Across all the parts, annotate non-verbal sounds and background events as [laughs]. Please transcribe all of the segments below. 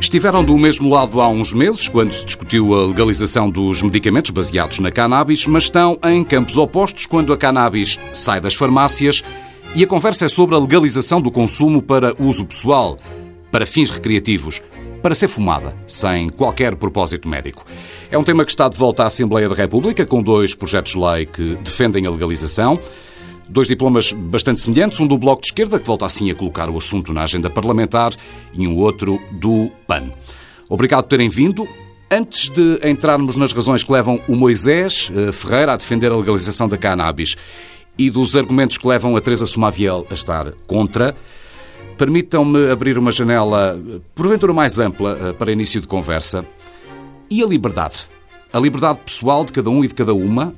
Estiveram do mesmo lado há uns meses, quando se discutiu a legalização dos medicamentos baseados na cannabis, mas estão em campos opostos quando a cannabis sai das farmácias e a conversa é sobre a legalização do consumo para uso pessoal, para fins recreativos, para ser fumada, sem qualquer propósito médico. É um tema que está de volta à Assembleia da República, com dois projetos de lei que defendem a legalização. Dois diplomas bastante semelhantes, um do Bloco de Esquerda, que volta assim a colocar o assunto na agenda parlamentar, e um outro do PAN. Obrigado por terem vindo. Antes de entrarmos nas razões que levam o Moisés eh, Ferreira a defender a legalização da cannabis e dos argumentos que levam a Teresa Somaviel a estar contra, permitam-me abrir uma janela, porventura mais ampla, eh, para início de conversa. E a liberdade? A liberdade pessoal de cada um e de cada uma,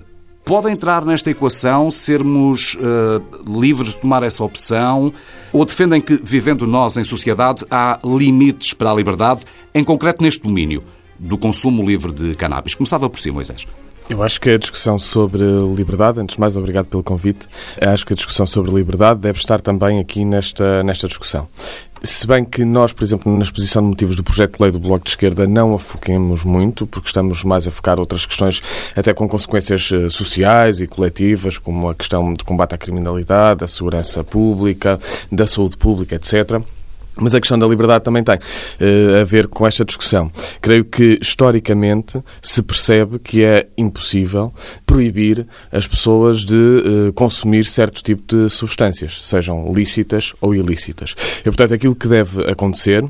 Pode entrar nesta equação sermos uh, livres de tomar essa opção? Ou defendem que, vivendo nós em sociedade, há limites para a liberdade, em concreto neste domínio do consumo livre de cannabis? Começava por si, Moisés. Eu acho que a discussão sobre liberdade, antes de mais, obrigado pelo convite, acho que a discussão sobre liberdade deve estar também aqui nesta, nesta discussão. Se bem que nós, por exemplo, na exposição de motivos do projeto de lei do Bloco de Esquerda não a foquemos muito, porque estamos mais a focar outras questões, até com consequências eh, sociais e coletivas, como a questão de combate à criminalidade, da segurança pública, da saúde pública, etc. Mas a questão da liberdade também tem uh, a ver com esta discussão. Creio que, historicamente, se percebe que é impossível proibir as pessoas de uh, consumir certo tipo de substâncias, sejam lícitas ou ilícitas. E, portanto, aquilo que deve acontecer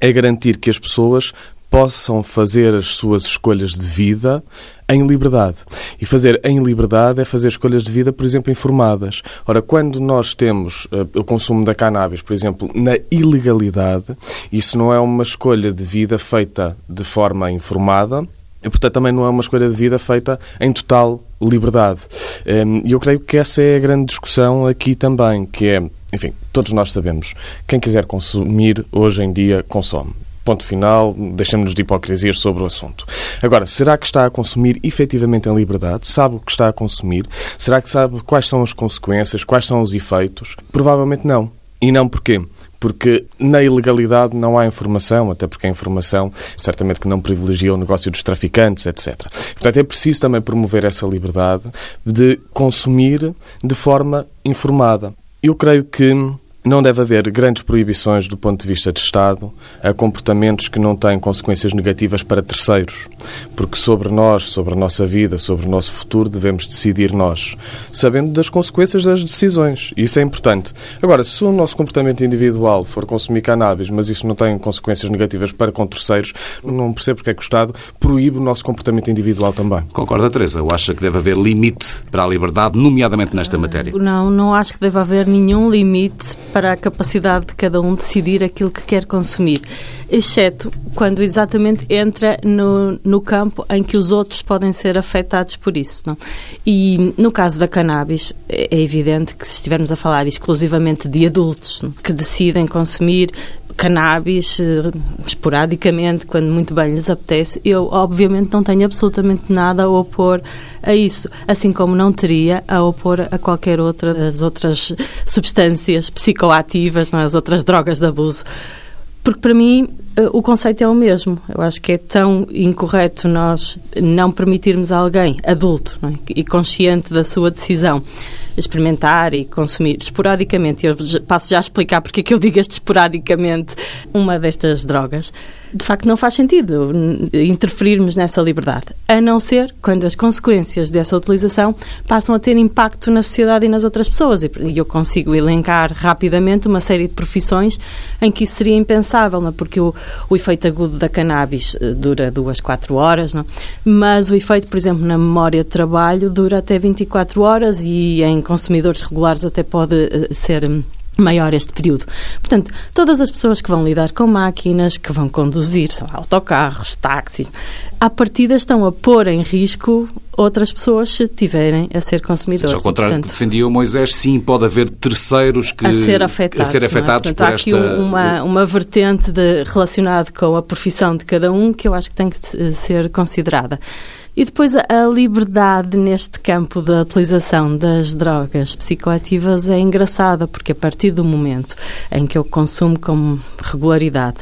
é garantir que as pessoas possam fazer as suas escolhas de vida em liberdade. E fazer em liberdade é fazer escolhas de vida, por exemplo, informadas. Ora, quando nós temos uh, o consumo da cannabis, por exemplo, na ilegalidade, isso não é uma escolha de vida feita de forma informada, e, portanto, também não é uma escolha de vida feita em total liberdade. Ehm, e eu creio que essa é a grande discussão aqui também, que é, enfim, todos nós sabemos, quem quiser consumir hoje em dia consome. Ponto final, deixamos-nos de hipocrisias sobre o assunto. Agora, será que está a consumir efetivamente em liberdade? Sabe o que está a consumir? Será que sabe quais são as consequências? Quais são os efeitos? Provavelmente não. E não porquê? porque na ilegalidade não há informação, até porque a informação certamente que não privilegia o negócio dos traficantes, etc. Portanto, é preciso também promover essa liberdade de consumir de forma informada. Eu creio que não deve haver grandes proibições do ponto de vista de Estado a comportamentos que não têm consequências negativas para terceiros, porque sobre nós, sobre a nossa vida, sobre o nosso futuro, devemos decidir nós, sabendo das consequências das decisões. Isso é importante. Agora, se o nosso comportamento individual for consumir cannabis, mas isso não tem consequências negativas para com terceiros, não percebo porque é que o Estado proíbe o nosso comportamento individual também. Concorda, Teresa? Ou acha que deve haver limite para a liberdade, nomeadamente nesta matéria? Não, não acho que deve haver nenhum limite para a capacidade de cada um decidir aquilo que quer consumir, exceto quando exatamente entra no, no campo em que os outros podem ser afetados por isso. Não? E no caso da cannabis, é, é evidente que se estivermos a falar exclusivamente de adultos não? que decidem consumir cannabis eh, esporadicamente, quando muito bem lhes apetece, eu obviamente não tenho absolutamente nada a opor a isso, assim como não teria a opor a qualquer outra das outras substâncias psicoativas, não é? as outras drogas de abuso. Porque para mim o conceito é o mesmo. Eu acho que é tão incorreto nós não permitirmos a alguém, adulto é? e consciente da sua decisão, experimentar e consumir esporadicamente, eu passo já a explicar porque é que eu digo este esporadicamente, uma destas drogas, de facto não faz sentido interferirmos nessa liberdade, a não ser quando as consequências dessa utilização passam a ter impacto na sociedade e nas outras pessoas. E eu consigo elencar rapidamente uma série de profissões em que isso seria impensável, não? É? porque o, o efeito agudo da cannabis eh, dura duas, quatro horas, não? mas o efeito, por exemplo, na memória de trabalho dura até 24 horas e em consumidores regulares até pode eh, ser hum, maior este período. Portanto, todas as pessoas que vão lidar com máquinas, que vão conduzir lá, autocarros, táxis, à partida estão a pôr em risco outras pessoas se tiverem a ser consumidoras. Seja, ao contrário Portanto, que defendia o Moisés, sim, pode haver terceiros que... A ser afetados. A ser afetados é? Portanto, por há aqui uma, uma vertente de, relacionada com a profissão de cada um que eu acho que tem que ser considerada. E depois a liberdade neste campo da utilização das drogas psicoativas é engraçada, porque a partir do momento em que eu consumo com regularidade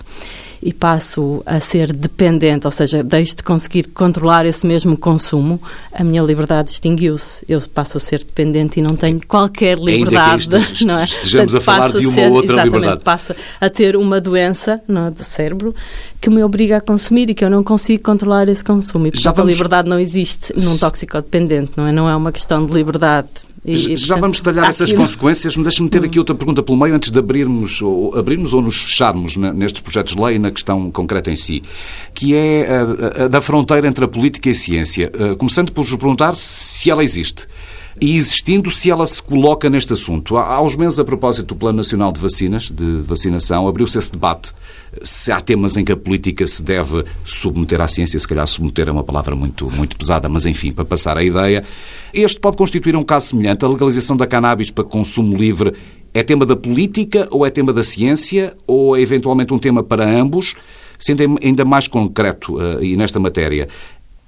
e passo a ser dependente, ou seja, deixo de conseguir controlar esse mesmo consumo, a minha liberdade extinguiu-se. Eu passo a ser dependente e não tenho qualquer liberdade. Ainda que [laughs] não é? estejamos Portanto, a falar de uma ser, outra liberdade. Passo a ter uma doença é, do cérebro que me obriga a consumir e que eu não consigo controlar esse consumo. E, portanto, vamos... a liberdade não existe num toxicodependente, não é? Não é uma questão de liberdade e, e, Já vamos detalhar essas aquilo... consequências, mas deixe-me ter aqui outra pergunta pelo meio antes de abrirmos ou, abrirmos ou nos fecharmos nestes projetos de lei e na questão concreta em si, que é a, a, da fronteira entre a política e a ciência. Uh, começando por vos perguntar se ela existe e existindo se ela se coloca neste assunto. Há uns meses, a propósito do Plano Nacional de Vacinas, de vacinação, abriu-se esse debate se há temas em que a política se deve submeter à ciência, se calhar submeter é uma palavra muito, muito pesada, mas enfim, para passar a ideia. Este pode constituir um caso semelhante. A legalização da cannabis para consumo livre é tema da política ou é tema da ciência ou é eventualmente um tema para ambos? Sendo ainda mais concreto uh, e nesta matéria,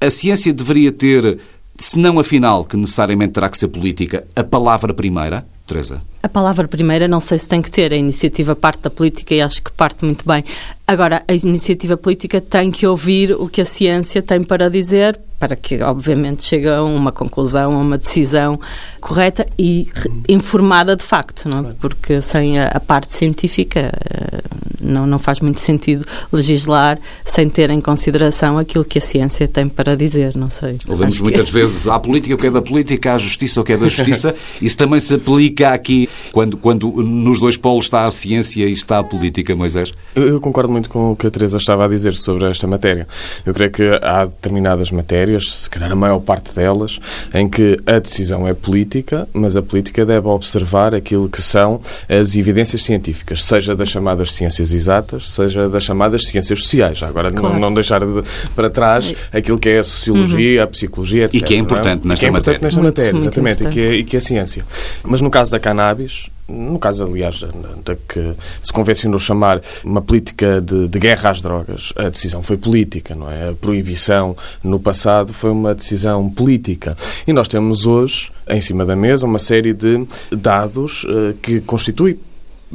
a ciência deveria ter, se não afinal, que necessariamente terá que ser política, a palavra primeira? Teresa? A palavra primeira não sei se tem que ter. A iniciativa parte da política e acho que parte muito bem. Agora, a iniciativa política tem que ouvir o que a ciência tem para dizer para que, obviamente, chegue a uma conclusão, a uma decisão correta e informada de facto, não é? Porque sem a, a parte científica eh, não, não faz muito sentido legislar sem ter em consideração aquilo que a ciência tem para dizer, não sei. Ouvimos muitas que... vezes há política o que é da política, há justiça o que é da justiça. [laughs] Isso também se aplica aqui quando, quando nos dois polos está a ciência e está a política, Moisés? Eu, eu concordo muito com o que a Teresa estava a dizer sobre esta matéria. Eu creio que há determinadas matérias, se calhar a maior parte delas, em que a decisão é política, mas a política deve observar aquilo que são as evidências científicas, seja das chamadas ciências exatas, seja das chamadas ciências sociais. Agora, claro. não, não, deixar de, para trás aquilo que é a sociologia, uhum. a psicologia, etc. E que é importante nesta que é importante matéria. nesta muito, matéria, muito exatamente, e que, é, e que é ciência. Mas no caso da cannabis, no caso, aliás, da que se convencionou chamar uma política de, de, guerra às drogas, a decisão foi política, não é? A proibição no passado foi uma decisão política. E nós temos hoje, em cima da mesa, uma série de dados uh, que constituem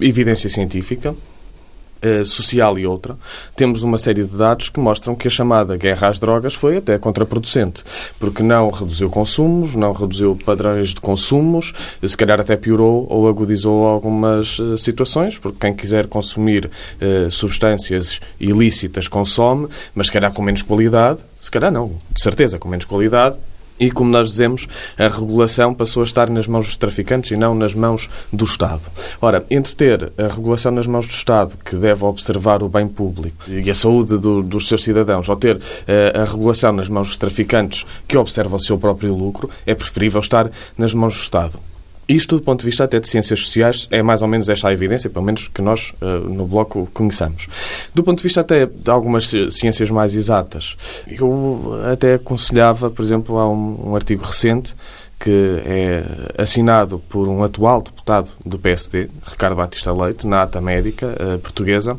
evidência científica eh, social e outra, temos uma série de dados que mostram que a chamada guerra às drogas foi até contraproducente, porque não reduziu consumos, não reduziu padrões de consumos, se calhar até piorou ou agudizou algumas uh, situações, porque quem quiser consumir uh, substâncias ilícitas consome, mas se calhar com menos qualidade, se calhar não, de certeza com menos qualidade, e, como nós dizemos, a regulação passou a estar nas mãos dos traficantes e não nas mãos do Estado. Ora, entre ter a regulação nas mãos do Estado, que deve observar o bem público e a saúde do, dos seus cidadãos, ou ter uh, a regulação nas mãos dos traficantes, que observa o seu próprio lucro, é preferível estar nas mãos do Estado. Isto, do ponto de vista até de ciências sociais, é mais ou menos esta a evidência, pelo menos que nós uh, no Bloco conheçamos. Do ponto de vista até de algumas ciências mais exatas, eu até aconselhava, por exemplo, há um, um artigo recente que é assinado por um atual deputado do PSD, Ricardo Batista Leite, na ata médica uh, portuguesa,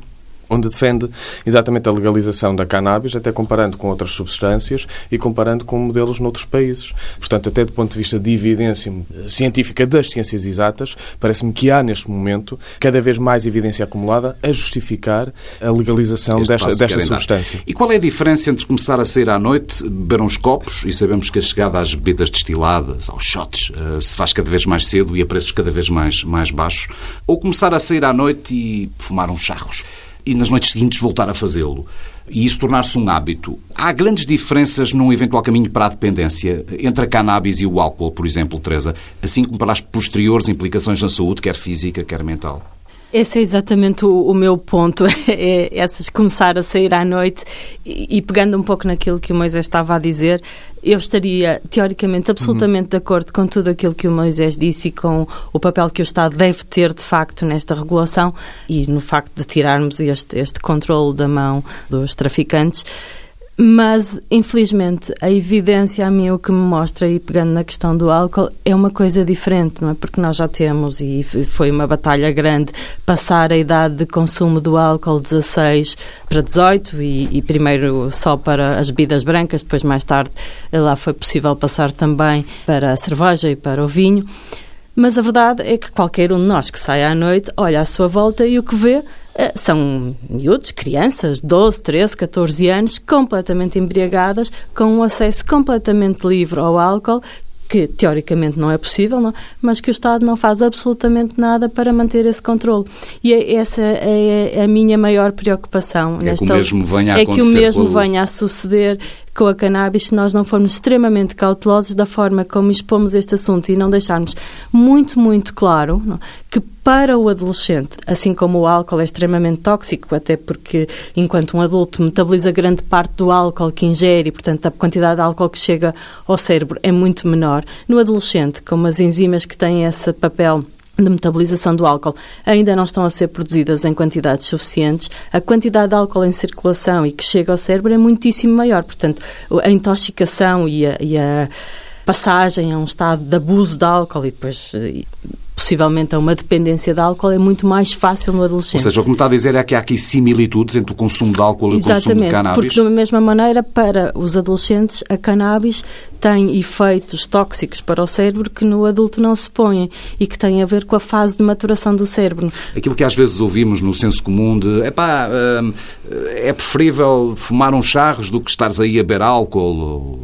onde defende exatamente a legalização da cannabis, até comparando com outras substâncias e comparando com modelos noutros países. Portanto, até do ponto de vista de evidência científica das ciências exatas, parece-me que há neste momento cada vez mais evidência acumulada a justificar a legalização este desta, desta substância. Dar. E qual é a diferença entre começar a sair à noite, beber uns copos, e sabemos que a chegada às bebidas destiladas, aos shots, uh, se faz cada vez mais cedo e a preços cada vez mais, mais baixos, ou começar a sair à noite e fumar uns charros? E nas noites seguintes voltar a fazê-lo. E isso tornar-se um hábito. Há grandes diferenças num eventual caminho para a dependência entre a cannabis e o álcool, por exemplo, Teresa, assim como para as posteriores implicações na saúde, quer física, quer mental. Esse é exatamente o, o meu ponto, [laughs] é essas começar a sair à noite e, e, pegando um pouco naquilo que o Moisés estava a dizer, eu estaria, teoricamente, absolutamente uhum. de acordo com tudo aquilo que o Moisés disse e com o papel que o Estado deve ter, de facto, nesta regulação e no facto de tirarmos este, este controle da mão dos traficantes. Mas, infelizmente, a evidência a mim o que me mostra, e pegando na questão do álcool, é uma coisa diferente, não é? Porque nós já temos, e foi uma batalha grande, passar a idade de consumo do álcool 16 para 18 e, e primeiro só para as bebidas brancas, depois mais tarde lá foi possível passar também para a cerveja e para o vinho. Mas a verdade é que qualquer um de nós que sai à noite olha à sua volta e o que vê são miúdos, crianças, 12, 13, 14 anos, completamente embriagadas, com um acesso completamente livre ao álcool, que teoricamente não é possível, não? mas que o Estado não faz absolutamente nada para manter esse controle. E é, essa é a minha maior preocupação. É que o mesmo venha a É que o mesmo pelo... venha a suceder com a cannabis se nós não formos extremamente cautelosos da forma como expomos este assunto e não deixarmos muito, muito claro não? que para o adolescente, assim como o álcool é extremamente tóxico, até porque enquanto um adulto metaboliza grande parte do álcool que ingere, e, portanto a quantidade de álcool que chega ao cérebro é muito menor, no adolescente, como as enzimas que têm esse papel de metabolização do álcool ainda não estão a ser produzidas em quantidades suficientes, a quantidade de álcool em circulação e que chega ao cérebro é muitíssimo maior. Portanto, a intoxicação e a, e a passagem a um estado de abuso de álcool e depois possivelmente a uma dependência de álcool é muito mais fácil no adolescente. Ou seja, o que me está a dizer é que há aqui similitudes entre o consumo de álcool Exatamente, e o consumo de cannabis. porque da mesma maneira, para os adolescentes, a cannabis tem efeitos tóxicos para o cérebro que no adulto não se põem e que têm a ver com a fase de maturação do cérebro. Aquilo que às vezes ouvimos no senso comum de epá, hum, é preferível fumar uns charros do que estares aí a beber álcool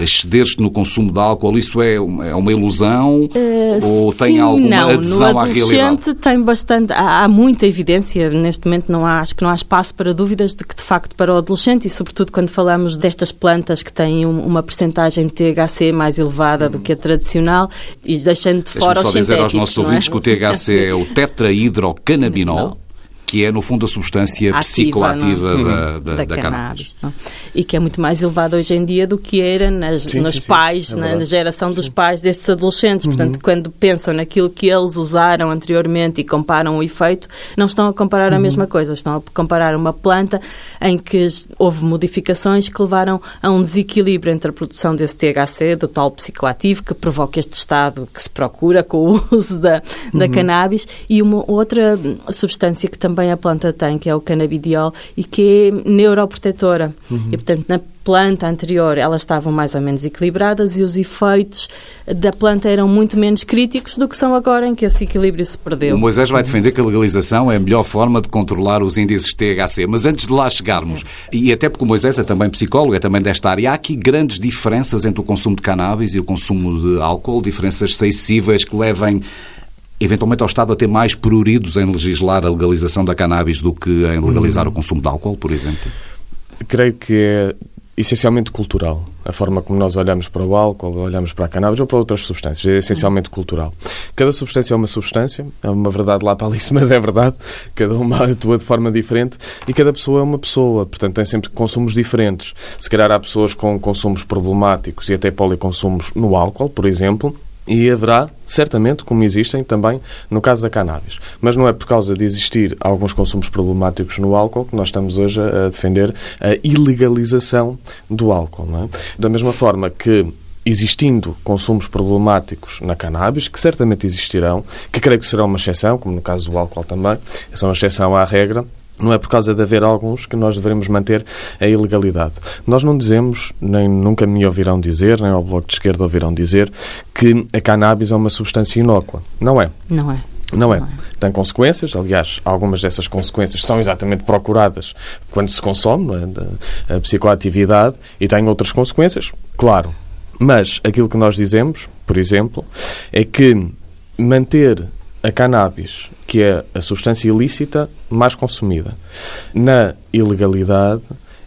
exceder-te no consumo de álcool, isso é uma, é uma ilusão uh, ou tem sim, alguma não. adesão à realidade? tem bastante, há, há, muita evidência, neste momento não há, acho que não há espaço para dúvidas de que de facto para o adolescente e sobretudo quando falamos destas plantas que têm uma percentagem de THC mais elevada hum. do que a tradicional e deixando de fora os só dizer aos nossos é? ouvintes que o THC é o [laughs] tetrahidrocannabinol. Não que é, no fundo, a substância Ativa, psicoativa da, uhum. da, da, da, cannabis. cannabis e que é muito mais elevado hoje em dia do que era nas, sim, nos sim, pais, sim, é na, geração dos pais destes adolescentes. Uhum. Portanto, quando pensam naquilo que eles usaram anteriormente e comparam o efeito, não estão a comparar uhum. a mesma coisa, estão a comparar uma planta em que houve modificações que levaram a um desequilíbrio entre a produção desse THC, do tal psicoativo, que provoca este estado que se procura com o [laughs] uso da, da uhum. cannabis, e uma outra substância que também também a planta tem, que é o canabidiol, e que é neuroprotetora. Uhum. E, portanto, na planta anterior elas estavam mais ou menos equilibradas e os efeitos da planta eram muito menos críticos do que são agora em que esse equilíbrio se perdeu. O Moisés vai defender que a legalização é a melhor forma de controlar os índices THC, mas antes de lá chegarmos, e até porque o Moisés é também psicólogo, é também desta área, há aqui grandes diferenças entre o consumo de cannabis e o consumo de álcool, diferenças sensíveis que levem eventualmente ao Estado a ter mais pruridos em legislar a legalização da cannabis do que em legalizar hum. o consumo de álcool, por exemplo? Creio que é essencialmente cultural. A forma como nós olhamos para o álcool, olhamos para a cannabis ou para outras substâncias, é essencialmente cultural. Cada substância é uma substância, é uma verdade lá para Alice, [laughs] mas é verdade. Cada uma atua de forma diferente e cada pessoa é uma pessoa, portanto tem sempre consumos diferentes. Se calhar há pessoas com consumos problemáticos e até policonsumos no álcool, por exemplo, e haverá, certamente, como existem também no caso da cannabis. Mas não é por causa de existir alguns consumos problemáticos no álcool que nós estamos hoje a defender a ilegalização do álcool. É? Da mesma forma que existindo consumos problemáticos na cannabis, que certamente existirão, que creio que serão uma exceção, como no caso do álcool também, são uma exceção à regra, não é por causa de haver alguns que nós devemos manter a ilegalidade. Nós não dizemos, nem nunca me ouvirão dizer, nem ao Bloco de Esquerda ouvirão dizer, que a cannabis é uma substância inócua. Não é. Não é. Não é. Não é. Tem consequências, aliás, algumas dessas consequências são exatamente procuradas quando se consome, é? a psicoatividade, e tem outras consequências, claro. Mas aquilo que nós dizemos, por exemplo, é que manter a cannabis, que é a substância ilícita mais consumida, na ilegalidade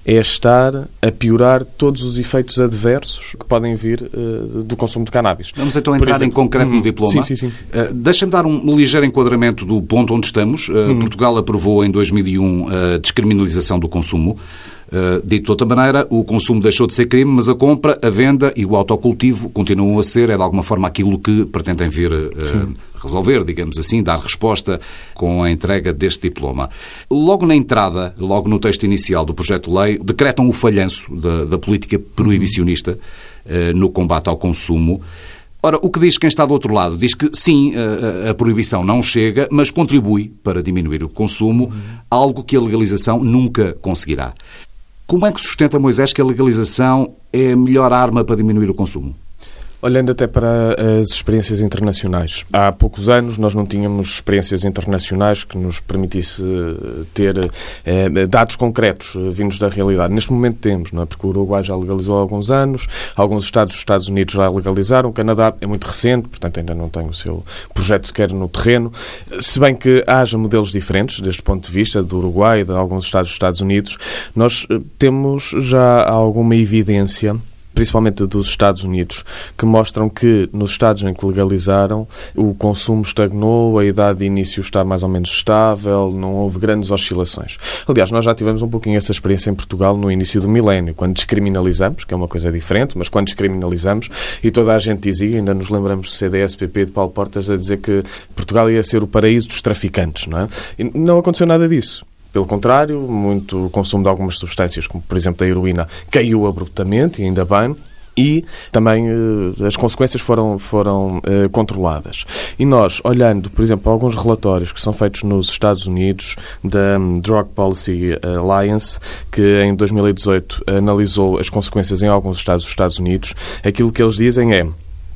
é estar a piorar todos os efeitos adversos que podem vir uh, do consumo de cannabis. Vamos então entrar exemplo, em concreto no uhum. diploma. Sim, sim, sim. Uh, Deixa-me dar um ligeiro enquadramento do ponto onde estamos. Uh, Portugal aprovou em 2001 a descriminalização do consumo. Uh, dito de outra maneira, o consumo deixou de ser crime, mas a compra, a venda e o autocultivo continuam a ser, é de alguma forma aquilo que pretendem vir uh, resolver, digamos assim, dar resposta com a entrega deste diploma. Logo na entrada, logo no texto inicial do projeto de lei, decretam o falhanço da, da política proibicionista uh, no combate ao consumo. Ora, o que diz quem está do outro lado? Diz que sim, a, a proibição não chega, mas contribui para diminuir o consumo, algo que a legalização nunca conseguirá. Como é que sustenta Moisés que a legalização é a melhor arma para diminuir o consumo? Olhando até para as experiências internacionais. Há poucos anos nós não tínhamos experiências internacionais que nos permitisse eh, ter eh, dados concretos eh, vindos da realidade. Neste momento temos, não é? porque o Uruguai já legalizou há alguns anos, alguns estados dos Estados Unidos já legalizaram, o Canadá é muito recente, portanto ainda não tem o seu projeto sequer no terreno. Se bem que haja modelos diferentes, deste ponto de vista, do Uruguai e de alguns estados dos Estados Unidos, nós temos já alguma evidência principalmente dos Estados Unidos, que mostram que nos Estados em que legalizaram o consumo estagnou, a idade de início está mais ou menos estável, não houve grandes oscilações. Aliás, nós já tivemos um pouquinho essa experiência em Portugal no início do milénio, quando descriminalizamos, que é uma coisa diferente, mas quando descriminalizamos, e toda a gente dizia, ainda nos lembramos do CDSPP de Paulo Portas a dizer que Portugal ia ser o paraíso dos traficantes, não é? E não aconteceu nada disso. Pelo contrário, muito o consumo de algumas substâncias, como por exemplo a heroína, caiu abruptamente, e ainda bem, e também uh, as consequências foram, foram uh, controladas. E nós, olhando, por exemplo, alguns relatórios que são feitos nos Estados Unidos, da um, Drug Policy Alliance, que em 2018 analisou as consequências em alguns estados dos Estados Unidos, aquilo que eles dizem é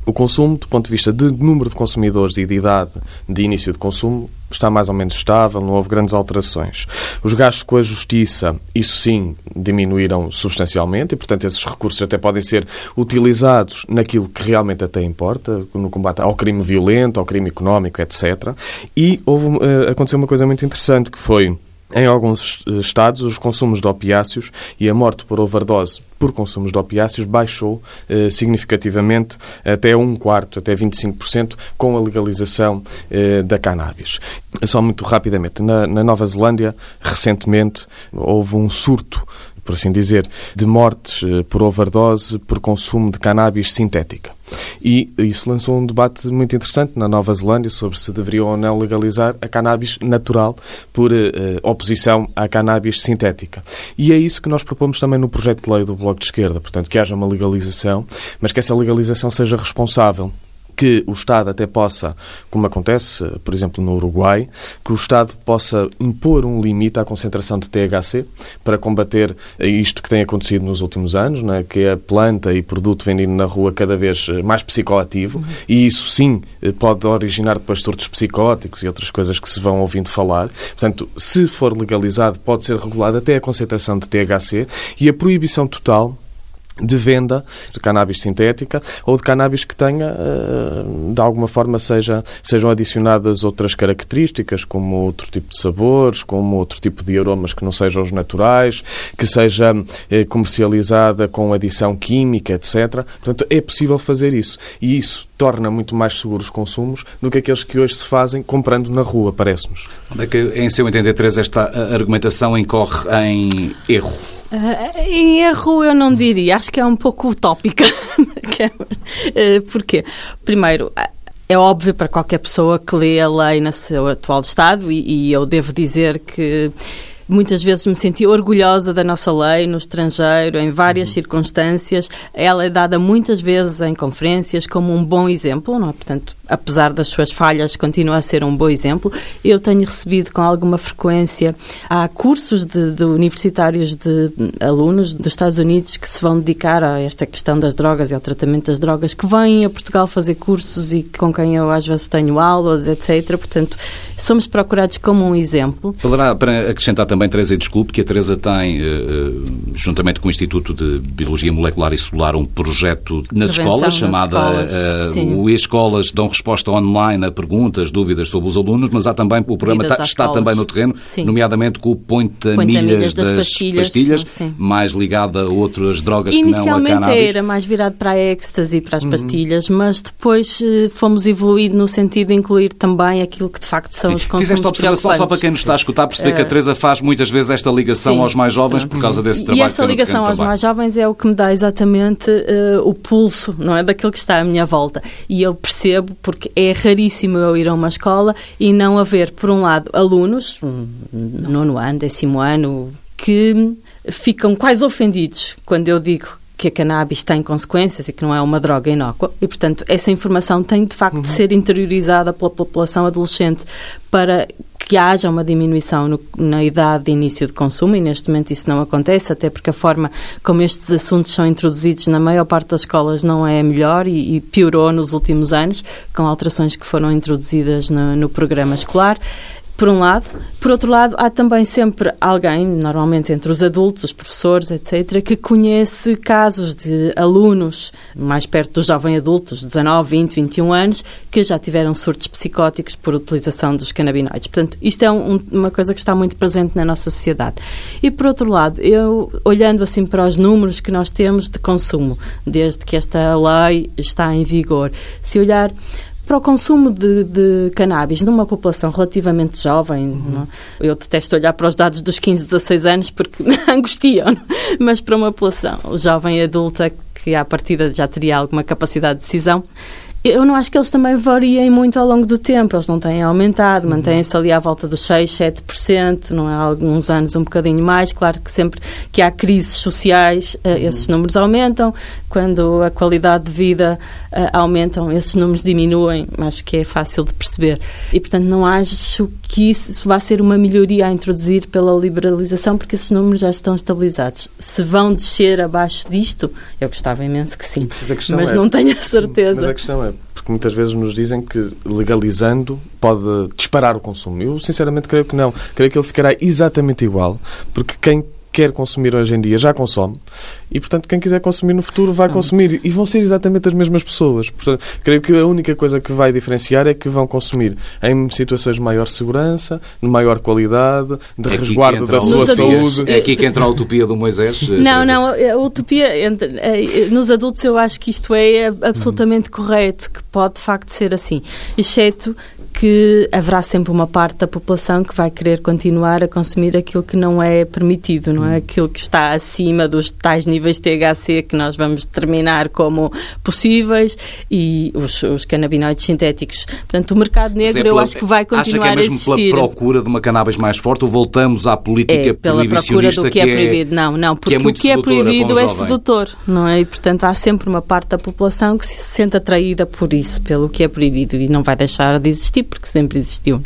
o consumo, do ponto de vista de número de consumidores e de idade de início de consumo, está mais ou menos estável, não houve grandes alterações. Os gastos com a justiça, isso sim, diminuíram substancialmente e, portanto, esses recursos até podem ser utilizados naquilo que realmente até importa, no combate ao crime violento, ao crime económico, etc. E houve, uh, aconteceu uma coisa muito interessante que foi em alguns estados, os consumos de opiáceos e a morte por overdose por consumos de opiáceos baixou eh, significativamente até um quarto, até 25%, com a legalização eh, da cannabis. Só muito rapidamente, na, na Nova Zelândia, recentemente, houve um surto por assim dizer, de mortes eh, por overdose por consumo de cannabis sintética. E isso lançou um debate muito interessante na Nova Zelândia sobre se deveriam ou não legalizar a cannabis natural por uh, oposição à cannabis sintética. E é isso que nós propomos também no projeto de lei do Bloco de Esquerda, portanto, que haja uma legalização, mas que essa legalização seja responsável que o Estado até possa, como acontece, por exemplo, no Uruguai, que o Estado possa impor um limite à concentração de THC para combater isto que tem acontecido nos últimos anos, né, que é a planta e produto vendido na rua cada vez mais psicoativo, uhum. e isso sim pode originar depois surtos psicóticos e outras coisas que se vão ouvindo falar. Portanto, se for legalizado, pode ser regulado até a concentração de THC e a proibição total de venda de cannabis sintética ou de cannabis que tenha, eh, de alguma forma, seja, sejam adicionadas outras características, como outro tipo de sabores, como outro tipo de aromas que não sejam os naturais, que seja eh, comercializada com adição química, etc. Portanto, é possível fazer isso. E isso torna muito mais seguros os consumos do que aqueles que hoje se fazem comprando na rua, parece-nos. Onde é que, em seu entender, Teresa, esta argumentação incorre em erro? Uh, em erro eu não diria, acho que é um pouco utópica. uh, [laughs] porquê? Primeiro, é óbvio para qualquer pessoa que lê a lei no seu atual estado e, e eu devo dizer que Muitas vezes me senti orgulhosa da nossa lei no estrangeiro, em várias uhum. circunstâncias. Ela é dada muitas vezes em conferências como um bom exemplo, não é? Portanto, apesar das suas falhas, continua a ser um bom exemplo. Eu tenho recebido com alguma frequência há cursos de, de universitários de alunos dos Estados Unidos que se vão dedicar a esta questão das drogas e ao tratamento das drogas, que vêm a Portugal fazer cursos e com quem eu às vezes tenho aulas, etc. Portanto, somos procurados como um exemplo. Falará para acrescentar também Teresa, e desculpe, que a Teresa tem, eh, eh, juntamente com o Instituto de Biologia Molecular e Celular, um projeto nas escolas, chamada escolas, uh, o E-Escolas dão resposta online a perguntas, dúvidas sobre os alunos, mas há também, o programa está, está também no terreno, sim. nomeadamente com o ponta-milhas das, das, pastilhas, pastilhas sim, sim. mais ligado a outras drogas que não a cannabis. Inicialmente era mais virado para a ecstasy, para as uhum. pastilhas, mas depois eh, fomos evoluindo no sentido de incluir também aquilo que de facto são os consumos Fizeste observação só para quem nos está a escutar, perceber uh, que a eh, Teresa faz muitas vezes esta ligação aos mais jovens por causa desse trabalho. E essa ligação aos mais jovens é o que me dá exatamente uh, o pulso, não é, daquilo que está à minha volta. E eu percebo porque é raríssimo eu ir a uma escola e não haver, por um lado, alunos, nono ano, décimo ano, que ficam quase ofendidos quando eu digo que a cannabis tem consequências e que não é uma droga inócua e, portanto, essa informação tem de facto uhum. de ser interiorizada pela população adolescente para que haja uma diminuição no, na idade de início de consumo e neste momento isso não acontece, até porque a forma como estes assuntos são introduzidos na maior parte das escolas não é melhor e, e piorou nos últimos anos, com alterações que foram introduzidas no, no programa escolar por um lado. Por outro lado, há também sempre alguém, normalmente entre os adultos, os professores, etc., que conhece casos de alunos mais perto dos jovens adultos, 19, 20, 21 anos, que já tiveram surtos psicóticos por utilização dos canabinoides. Portanto, isto é um, uma coisa que está muito presente na nossa sociedade. E, por outro lado, eu, olhando assim para os números que nós temos de consumo, desde que esta lei está em vigor, se olhar para o consumo de, de cannabis numa população relativamente jovem, uhum. É? eu detesto olhar para os dados dos 15, 16 anos porque [laughs] angustiam, mas para uma população jovem adulta que à partida já teria alguma capacidade de decisão, eu não acho que eles também variem muito ao longo do tempo. Eles não têm aumentado, uhum. mantêm-se ali à volta dos 6, 7%, não é? Há alguns anos um bocadinho mais. Claro que sempre que há crises sociais, uh, esses números aumentam. Quando a qualidade de vida uh, aumentam, esses números diminuem. Acho que é fácil de perceber. E, portanto, não acho que isso vá ser uma melhoria a introduzir pela liberalização, porque esses números já estão estabilizados. Se vão descer abaixo disto, eu gostava imenso que sim. Mas, mas é, não tenho a certeza. Mas a questão é, porque muitas vezes nos dizem que legalizando pode disparar o consumo. Eu, sinceramente, creio que não. Creio que ele ficará exatamente igual, porque quem quer consumir hoje em dia já consome e, portanto, quem quiser consumir no futuro vai consumir e vão ser exatamente as mesmas pessoas. Portanto, creio que a única coisa que vai diferenciar é que vão consumir em situações de maior segurança, de maior qualidade, de é resguardo da sua saúde. É aqui que entra a utopia do Moisés? Eh, não, não, a utopia entre, eh, nos adultos eu acho que isto é absolutamente correto, que pode de facto ser assim, exceto que haverá sempre uma parte da população que vai querer continuar a consumir aquilo que não é permitido, não é? Hum. Aquilo que está acima dos tais níveis de THC que nós vamos determinar como possíveis e os, os canabinoides sintéticos. Portanto, o mercado negro é pela, eu acho que vai continuar a existir. Acha que é mesmo pela procura de uma cannabis mais forte ou voltamos à política é, pela procura do que, que é, é proibido. Não, não, porque que é o que é proibido é sedutor, não é? E, portanto, há sempre uma parte da população que se sente atraída por isso, pelo que é proibido e não vai deixar de existir porque sempre existiu.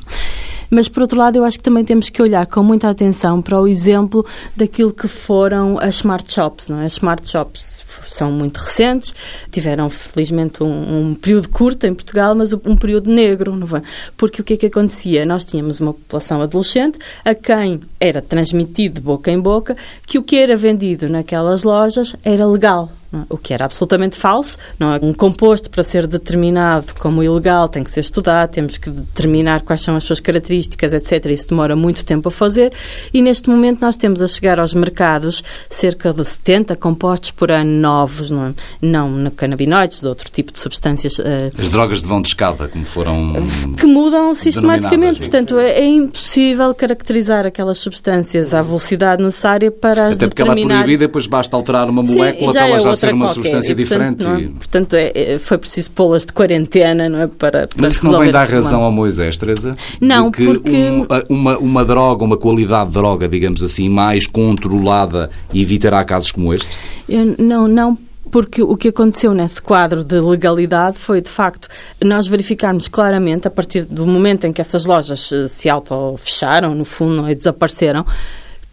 Mas, por outro lado, eu acho que também temos que olhar com muita atenção para o exemplo daquilo que foram as smart shops. Não é? As smart shops são muito recentes, tiveram felizmente um, um, período curto em Portugal, mas um período negro, é? Porque o que é que acontecia? Nós tínhamos uma população adolescente a quem era transmitido de boca em boca que o que era vendido naquelas lojas era legal, o que era absolutamente falso. Não é? Um composto para ser determinado como ilegal tem que ser estudado, temos que determinar quais são as suas características, etc. Isso demora muito tempo a fazer e neste momento nós temos a chegar aos mercados cerca de 70 compostos por ano novos, não, é? não no canabinoides, de outro tipo de substâncias. Uh, As drogas de vão de escada, como foram. que mudam sistematicamente. Portanto, é, é, impossível caracterizar aquelas substâncias à velocidade necessária para as Até porque ela é proibida, depois basta alterar uma molécula para ela já ser uma qualquer. substância e, portanto, diferente. É? portanto, é, é, foi preciso pô-las de quarentena, não é? Para, para Mas isso não vem dar razão ao Moisés, Teresa? Não, que porque... Uma, uma, uma droga, uma qualidade de droga, digamos assim, mais controlada evitará casos como este? Eu, não, não porque o que aconteceu nesse quadro de legalidade foi, de facto, nós verificarmos claramente, a partir do momento em que essas lojas eh, se auto-fecharam, no fundo, não é? desapareceram,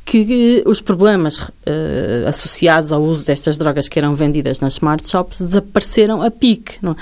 que os problemas uh, associados ao uso destas drogas que eram vendidas nas smart shops desapareceram a pique. Não?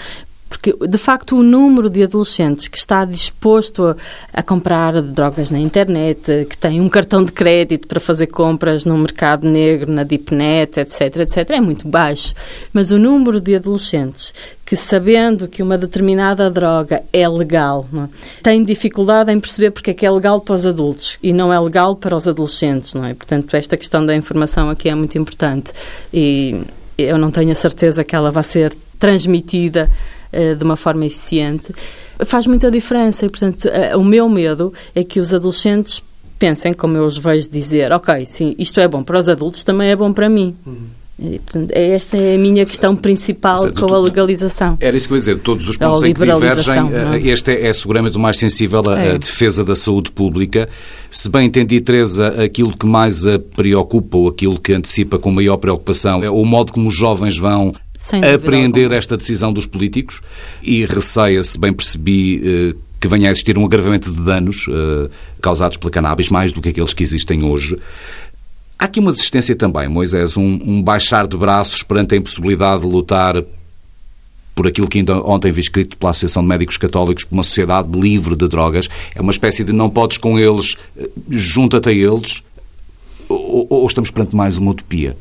Porque, de facto, o número de adolescentes que está disposto a, a, comprar drogas na internet, que tem um cartão de crédito para fazer compras no mercado negro, na DeepNet, etc., etc., é muito baixo. Mas o número de adolescentes que, sabendo que uma determinada droga é legal, é? tem dificuldade em perceber porque é que é legal para os adultos e não é legal para os adolescentes, não é? Portanto, esta questão da informação aqui é muito importante e eu não tenho a certeza que ela vai ser transmitida de uma forma eficiente, faz muita diferença. E, portanto, uh, o meu medo é que os adolescentes pensem, como eu os vejo dizer, ok, sim, isto é bom para os adultos, também é bom para mim. Uhum. E, portanto, é esta é a minha questão principal seja, com a legalização. Era isso que eu ia dizer, todos os pontos em que divergem, é? Eh, este é, é, seguramente o mais sensível à é. defesa da saúde pública. Se bem entendi, Teresa, aquilo que mais a preocupa ou aquilo que antecipa com maior preocupação é o modo como os jovens vão apreender esta decisão dos políticos e receia-se, bem percebi, eh, que venha a existir um agravamento de danos eh, causados pela cannabis, mais do que aqueles que existem hoje. Há aqui uma existência também, Moisés, um, um baixar de braços perante a impossibilidade de lutar por aquilo que ainda ontem vi escrito pela Associação de Médicos Católicos como uma sociedade livre de drogas. É uma espécie de não podes com eles, eh, junta-te a eles, ou, ou estamos perante mais uma utopia?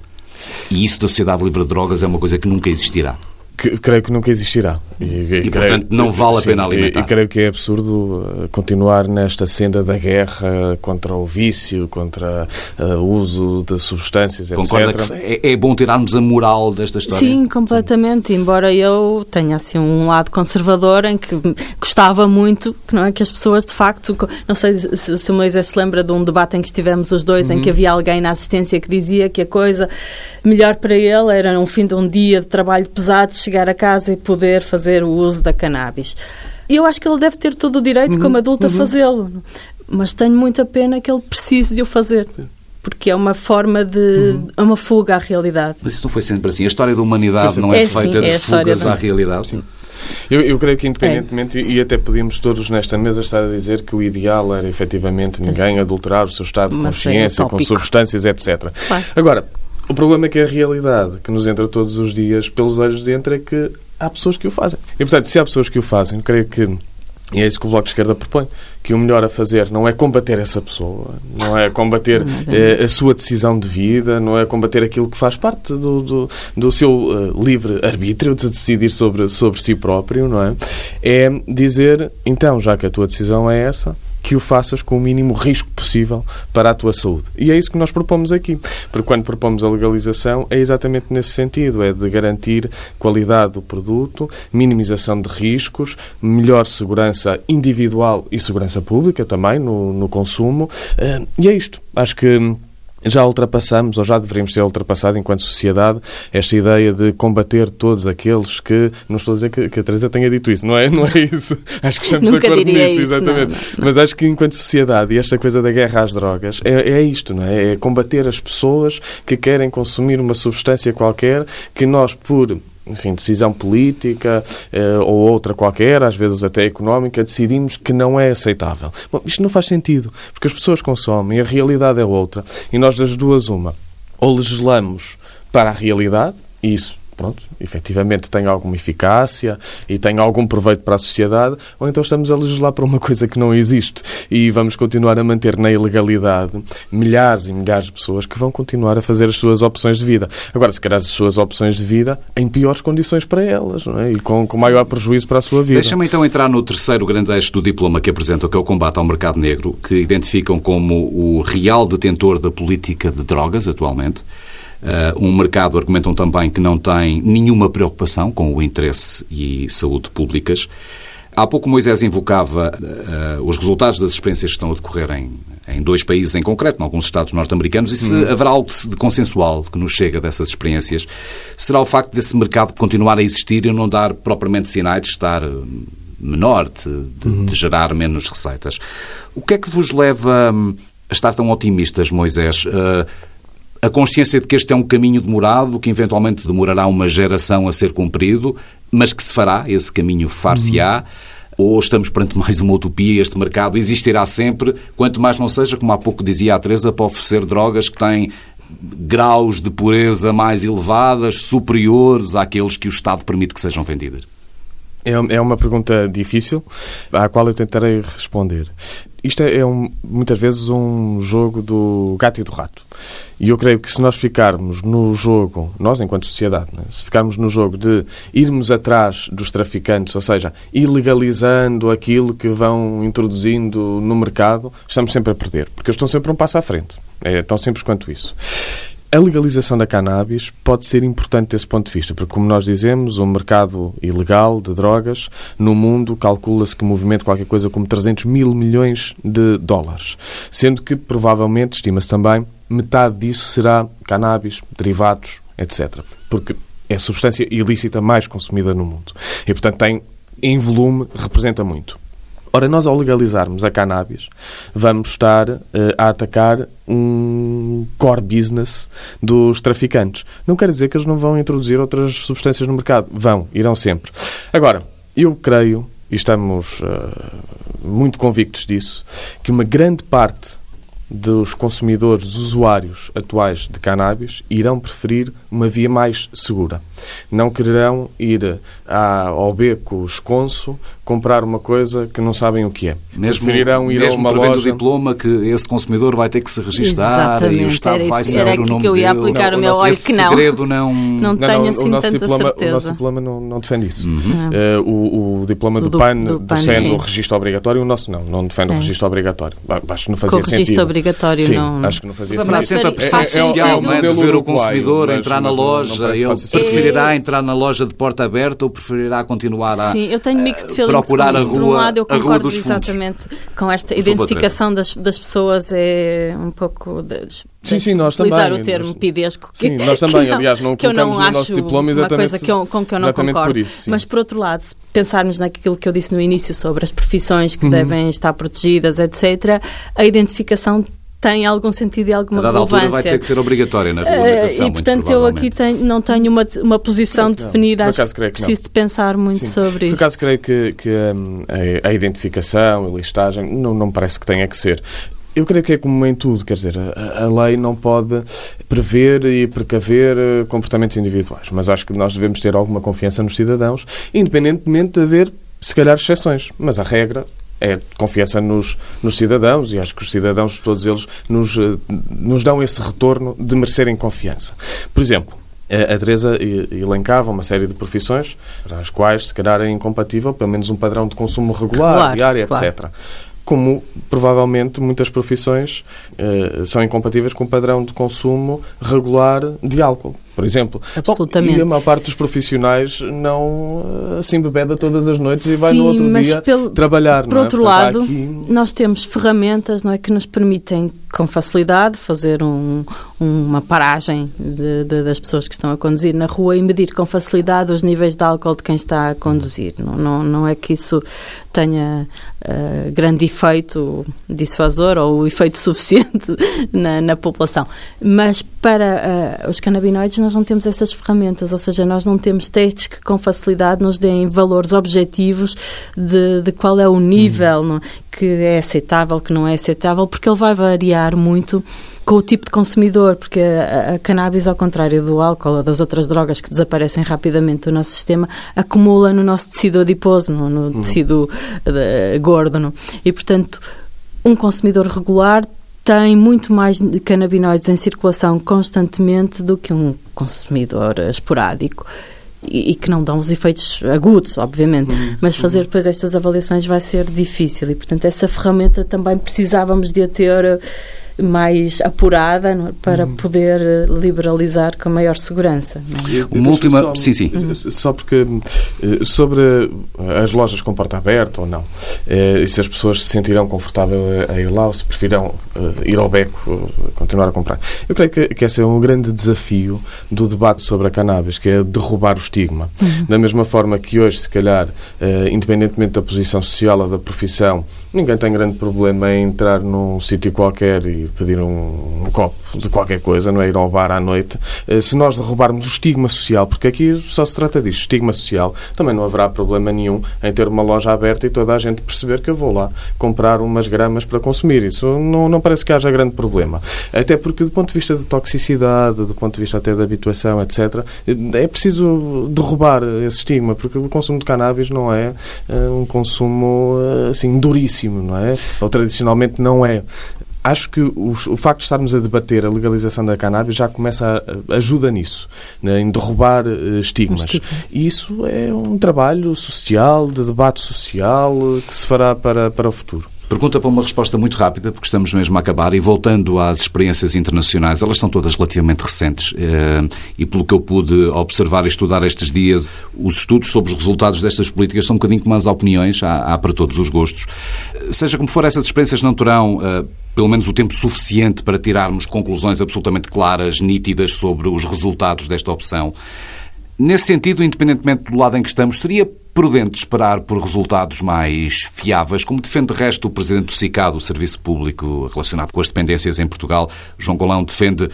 E isso da sociedade livre de drogas é uma coisa que nunca existirá. Que, creio que nunca existirá. E, e, e creio, portanto, não vale a pena alimentar. E, e, creio que é absurdo uh, continuar nesta senda da guerra contra o vício, contra uh, o uso de substâncias, Concorda etc. Que é, é, bom tirarmos a moral desta história? Sim, completamente. Sim. Embora eu tenha assim um lado conservador em que gostava muito que, não é, que as pessoas, de facto, não sei se, se o Moisés se lembra de um debate em que estivemos os dois, uhum. em que havia alguém na assistência que dizia que a coisa melhor para ele era um fim de um dia de trabalho pesado, chegar a casa e poder fazer o uso da cannabis. E eu acho que ele deve ter todo o direito, como uhum. adulto, a uhum. fazê-lo. Mas tenho muita pena que ele precise de o fazer porque é uma forma de. Uhum. É uma fuga à realidade. Mas isso não foi sempre assim. A história da humanidade não é, é feita sim, é de fugas da... à realidade. Sim. Eu, eu, creio que, independentemente, é. e até podíamos todos nesta mesa estar a dizer que o ideal era efetivamente ninguém adulterar o seu estado de Mas é consciência é com substâncias, etc. Claro. Agora, o problema é que a realidade que nos entra todos os dias pelos olhos de dentro é que há pessoas que o fazem. E, portanto, se há pessoas que o fazem, creio que e é isso que o Bloco de Esquerda propõe, que o melhor a fazer não é combater essa pessoa, não é combater eh, a sua decisão de vida, não é combater aquilo que faz parte do, do, do seu uh, livre arbítrio de decidir sobre, sobre si próprio, não é? É dizer, então, já que a tua decisão é essa, que o faças com o mínimo risco possível para a tua saúde. E é isso que nós propomos aqui. Porque quando propomos a legalização é exatamente nesse sentido, é de garantir qualidade do produto, minimização de riscos, melhor segurança individual e segurança pública também no, no consumo. Eh, e é isto. Acho que já ultrapassamos, ou já deveríamos ter ultrapassado enquanto sociedade, esta ideia de combater todos aqueles que. Não estou a dizer que, que a Teresa tenha dito isso, não é, não é isso. [laughs] Acho que estamos de acordo nisso, isso, exatamente. Não, não. Mas acho que enquanto sociedade, e esta coisa da guerra às drogas, é, é isto, não é? É combater as pessoas que querem consumir uma substância qualquer que nós, por enfim, decisão política eh, ou outra qualquer, às vezes até económica, decidimos que não é aceitável. Bom, isto não faz sentido, porque as pessoas consomem, a realidade é outra, e nós das duas uma, ou legislamos para a realidade, e isso pronto, efetivamente tem alguma eficácia e tem algum proveito para a sociedade, ou então estamos a legislar para uma [laughs] coisa que não existe e vamos continuar a manter na ilegalidade milhares e milhares de pessoas que vão continuar a fazer as suas opções de vida. Agora, se calhar as suas opções de vida em piores condições para elas, não é? E com, com maior prejuízo para a sua vida. Deixa-me então entrar no terceiro grande eixo do diploma que apresentam, que é o combate ao mercado negro, que identificam como o real detentor da política de drogas atualmente. Uh, um mercado, argumentam também, que não tem nenhuma preocupação com o interesse e saúde públicas. Há pouco Moisés invocava uh, os resultados das experiências que estão a decorrer em, em dois países em concreto, em alguns Estados norte-americanos, e se hum. haverá algo de consensual que nos chega dessas experiências, será o facto desse mercado continuar a existir e não dar propriamente sinais de estar menor, de, de, uhum. de gerar menos receitas. O que é que vos leva hum, a estar tão otimistas, Moisés? Uh, a consciência de que este é um caminho demorado, que eventualmente demorará uma geração a ser cumprido, mas que se fará, esse caminho far-se-á, uhum. ou estamos perante mais uma utopia, este mercado existirá sempre, quanto mais não seja, como há pouco dizia a Teresa, para oferecer drogas que têm graus de pureza mais elevadas, superiores àqueles que o Estado permite que sejam vendidas? É, é uma pergunta difícil, à qual eu tentarei responder. Isto é, é um, muitas vezes um jogo do gato e do rato. E eu creio que se nós ficarmos no jogo, nós enquanto sociedade, né, se ficarmos no jogo de irmos atrás dos traficantes, ou seja, ilegalizando aquilo que vão introduzindo no mercado, estamos sempre a perder, porque eles estão sempre um passo à frente. É tão simples quanto isso. A legalização da cannabis pode ser importante desse ponto de vista, porque, como nós dizemos, o mercado ilegal de drogas no mundo calcula-se que movimenta qualquer coisa como 300 mil milhões de dólares, sendo que, provavelmente, estima-se também, metade disso será cannabis, derivados, etc. Porque é a substância ilícita mais consumida no mundo. E, portanto, tem, em volume, representa muito. Ora, nós ao legalizarmos a cannabis, vamos estar uh, a atacar um core business dos traficantes. Não quer dizer que eles não vão introduzir outras substâncias no mercado. Vão, irão sempre. Agora, eu creio, e estamos uh, muito convictos disso, que uma grande parte dos consumidores, dos usuários atuais de cannabis, irão preferir uma via mais segura. Não quererão ir ao beco esconso comprar uma coisa que não sabem o que é. Mesmo, Preferirão ir mesmo a uma loja... o diploma que esse consumidor vai ter que se registrar Exatamente, e o Estado vai saber o nome que eu ia aplicar dele. o meu olho que não. segredo não... Não tenho não, assim tanta diploma, certeza. O nosso diploma não, não defende isso. Uhum. Uh, o, o, diploma do, do PAN do defende PAN, o registro obrigatório, o nosso não. Não defende é. o registro obrigatório. Acho que não fazia o sentido. Obrigatório Sim, não... acho que não fazia sentido. Mas sempre a pressão social, é, é, é, de ver o consumidor entrar na loja, ele preferirá entrar na loja de porta aberta ou preferirá continuar a Sim, eu tenho mixed feelings procurar a rua, Por um lado, eu concordo exatamente com esta identificação das, das pessoas é um pouco de, sim, sim, nós utilizar também, o termo nós, pidesco. Que, sim, nós também, [laughs] não, aliás, não colocamos no nosso diploma exatamente uma coisa que eu, com que eu não concordo. Por isso, Mas, por outro lado, se pensarmos naquilo que eu disse no início sobre as profissões que uhum. devem estar protegidas, etc., a identificação tem algum sentido e alguma a relevância. altura vai ter que ser obrigatória na regulamentação. Uh, e, portanto, eu aqui tenho, não tenho uma, uma posição não, definida. Acho que preciso de pensar muito Sim. sobre isso. Por acaso, creio que, que um, a, a, identificação, a listagem, não, não me parece que tenha que ser. Eu creio que é como em tudo, quer dizer, a, a, lei não pode prever e precaver eh, comportamentos individuais, mas acho que nós devemos ter alguma confiança nos cidadãos, independentemente de haver, se calhar, exceções. Mas a regra é confiança nos, nos cidadãos e acho que os cidadãos, todos eles, nos, eh, nos dão esse retorno de merecerem confiança. Por exemplo, a Teresa elencava uma série de profissões para as quais, se calhar, é incompatível pelo menos um padrão de consumo regular, claro, diário, claro. etc como provavelmente muitas profissões eh, são incompatíveis com o padrão de consumo regular de álcool por exemplo. Absolutamente. E a maior parte dos profissionais não eh, se embebeda todas as noites e vai Sim, no outro dia pelo, trabalhar. Por é? outro Portanto, lado, aqui... nós temos ferramentas não é, que nos permitem com facilidade fazer um, uma paragem de, de, das pessoas que estão a conduzir na rua e medir com facilidade os níveis de álcool de quem está a conduzir. Não, não, não é que isso tenha uh, grande efeito dissuasor ou efeito [laughs] suficiente na, na população. Mas para uh, os canabinoides nós não temos essas ferramentas, ou seja, nós não temos testes que com facilidade nos deem valores objetivos de, de qual é o nível uhum. não, que é aceitável, que não é aceitável, porque ele vai variar muito com o tipo de consumidor, porque a, a, cannabis, ao contrário do álcool ou das outras drogas que desaparecem rapidamente do nosso sistema, acumula no nosso tecido adiposo, no, no uhum. tecido uh, gordo. Não? E, portanto, um consumidor regular tem muito mais canabinoides em circulação constantemente do que um consumidor esporádico e, e que não dão os efeitos agudos, obviamente, uhum. mas fazer depois estas avaliações vai ser difícil e, portanto, essa ferramenta também precisávamos de a ter mais apurada é? para uhum. poder eh, liberalizar com maior segurança. É? Uma última, só, sim, sim. Só porque eh, sobre as lojas com porta aberta ou não, eh, e se as pessoas se sentirão confortáveis a ir lá ou se preferirão ir ao beco, continuar a comprar. Eu creio que, que esse é um grande desafio do debate sobre a cannabis, que é derrubar o estigma. Uhum. Da mesma forma que hoje, se calhar, independentemente da posição social ou da profissão, ninguém tem grande problema em entrar num sítio qualquer e pedir um, um copo de qualquer coisa, não é ir ao bar à noite. Eh, se nós derrubarmos o estigma social, porque aqui só se trata disso, estigma social, também não haverá problema nenhum em ter uma loja aberta e toda a gente perceber que eu vou lá comprar umas gramas para consumir. Isso não, não parece que haja grande problema. Até porque, do ponto de vista de toxicidade, do ponto de vista até de habituação, etc., é preciso derrubar esse estigma, porque o consumo de cannabis não é uh, um consumo assim duríssimo, não é? Ou tradicionalmente não é acho que o, o, facto de estarmos a debater a legalização da cannabis já começa a, ajuda nisso, né, em derrubar uh, estigmas. E isso é um trabalho social, de debate social, que se fará para, para o futuro. Pergunta para uma resposta muito rápida, porque estamos mesmo a acabar, e voltando às experiências internacionais, elas são todas relativamente recentes, eh, e pelo que eu pude observar e estudar estes dias, os estudos sobre os resultados destas políticas são um bocadinho como as opiniões, há, há para todos os gostos. Seja como for, essas experiências não terão eh, pelo menos o tempo suficiente para tirarmos conclusões absolutamente claras, nítidas sobre os resultados desta opção. Nesse sentido, independentemente do lado em que estamos, seria prudente esperar por resultados mais fiáveis, como defende de resto o Presidente do SICAD, o Serviço Público relacionado com as dependências em Portugal, João Golão, defende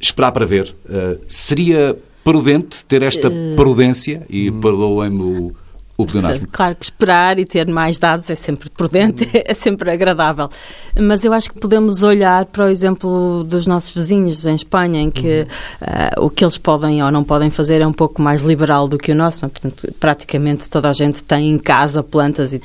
esperar para ver. Uh, seria prudente ter esta eh, prudência, e hum. perdoem-me o, o pleonasmo. Claro que esperar e ter mais dados é sempre prudente, [laughs] é sempre agradável. Mas eu acho que podemos olhar para o exemplo dos nossos vizinhos em Espanha, em que uhum. uh, o que eles podem ou não podem fazer é um pouco mais liberal do que o nosso. É? Portanto, praticamente toda a gente tem em casa plantas e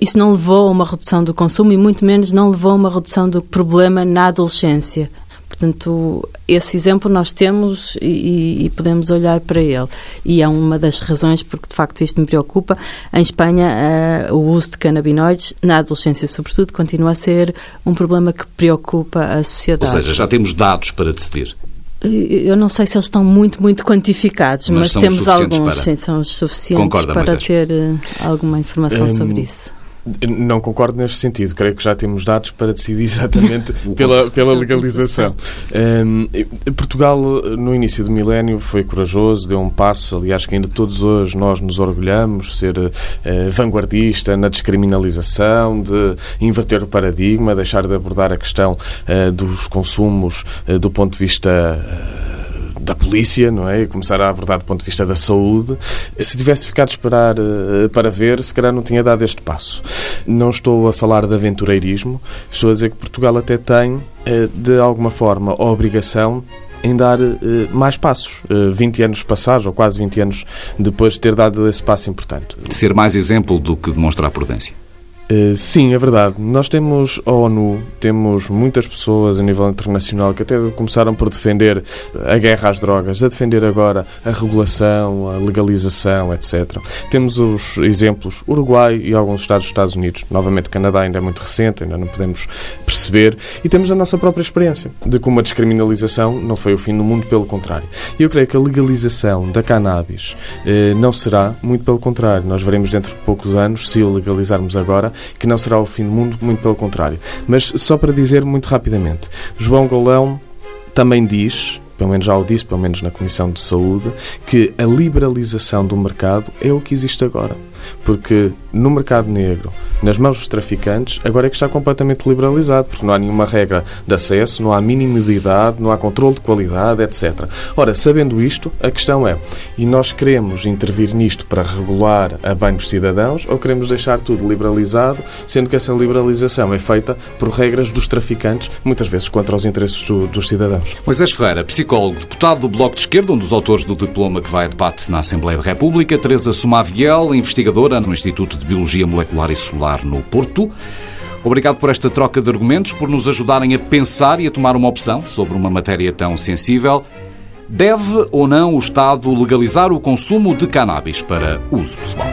isso não levou a uma redução do consumo e muito menos não levou a uma redução do problema na adolescência. Portanto, esse exemplo nós temos e, e, podemos olhar para ele. E é uma das razões porque, de facto, isto me preocupa. Em Espanha, uh, o uso de canabinoides, na adolescência sobretudo, continua a ser um problema que preocupa a sociedade. Ou seja, já temos dados para decidir. Eu não sei se eles estão muito, muito quantificados, mas, mas temos alguns, para... sim, são os suficientes Concorda, para ter uh, alguma informação um... sobre isso. Não concordo neste sentido. Creio que já temos dados para decidir exatamente [laughs] pela, pela legalização. Um, Portugal, no início do milénio, foi corajoso, deu um passo, aliás, que ainda todos hoje nós nos orgulhamos, ser uh, vanguardista na descriminalização, de inverter o paradigma, deixar de abordar a questão uh, dos consumos uh, do ponto de vista da polícia, não é? E começar a abordar do ponto de vista da saúde. Se tivesse ficado a esperar uh, para ver, se calhar não tinha dado este passo. Não estou a falar de aventureirismo, estou a dizer que Portugal até tem, uh, de alguma forma, a obrigação em dar uh, mais passos, uh, 20 anos passados, ou quase 20 anos depois de ter dado esse passo importante. Ser mais exemplo do que demonstrar prudência. Eh, sim, é verdade. Nós temos a ONU, temos muitas pessoas a nível internacional que até começaram por defender a guerra às drogas, a defender agora a regulação, a legalização, etc. Temos os exemplos Uruguai e alguns estados dos Estados Unidos. Novamente, Canadá ainda é muito recente, ainda não podemos perceber. E temos a nossa própria experiência de como a descriminalização não foi o fim do mundo, pelo contrário. E eu creio que a legalização da cannabis eh, não será, muito pelo contrário. Nós veremos dentro de poucos anos, se o legalizarmos agora, que não será o fim do mundo, muito pelo contrário. Mas só para dizer muito rapidamente, João Golão também diz pelo menos já o disse, pelo menos na Comissão de Saúde, que a liberalização do mercado é o que existe agora. Porque no mercado negro, nas mãos dos traficantes, agora é que está completamente liberalizado, porque não há nenhuma regra de acesso, não há mínimo de idade, não há controle de qualidade, etc. Ora, sabendo isto, a questão é: e nós queremos intervir nisto para regular a bem dos cidadãos ou queremos deixar tudo liberalizado, sendo que essa liberalização é feita por regras dos traficantes, muitas vezes contra os interesses do, dos cidadãos? Moisés Ferreira, psicólogo, deputado do Bloco de Esquerda, um dos autores do diploma que vai a debate na Assembleia da República, Teresa Somaviel, investigadora no Instituto de Biologia Molecular e Solar no Porto. Obrigado por esta troca de argumentos, por nos ajudarem a pensar e a tomar uma opção sobre uma matéria tão sensível. Deve ou não o Estado legalizar o consumo de cannabis para uso pessoal?